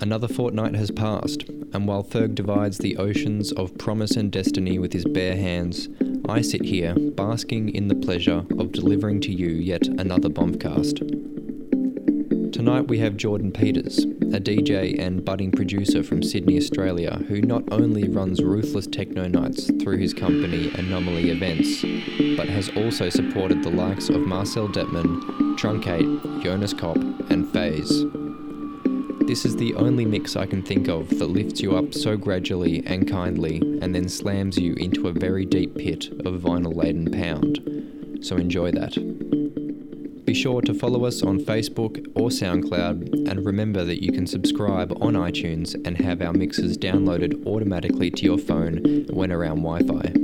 Another fortnight has passed, and while Thurg divides the oceans of promise and destiny with his bare hands, I sit here basking in the pleasure of delivering to you yet another Bombcast. Tonight we have Jordan Peters, a DJ and budding producer from Sydney, Australia, who not only runs ruthless techno nights through his company Anomaly Events, but has also supported the likes of Marcel Dettmann, Truncate, Jonas Kopp, and Phase. This is the only mix I can think of that lifts you up so gradually and kindly and then slams you into a very deep pit of vinyl laden pound. So enjoy that. Be sure to follow us on Facebook or SoundCloud and remember that you can subscribe on iTunes and have our mixes downloaded automatically to your phone when around Wi Fi.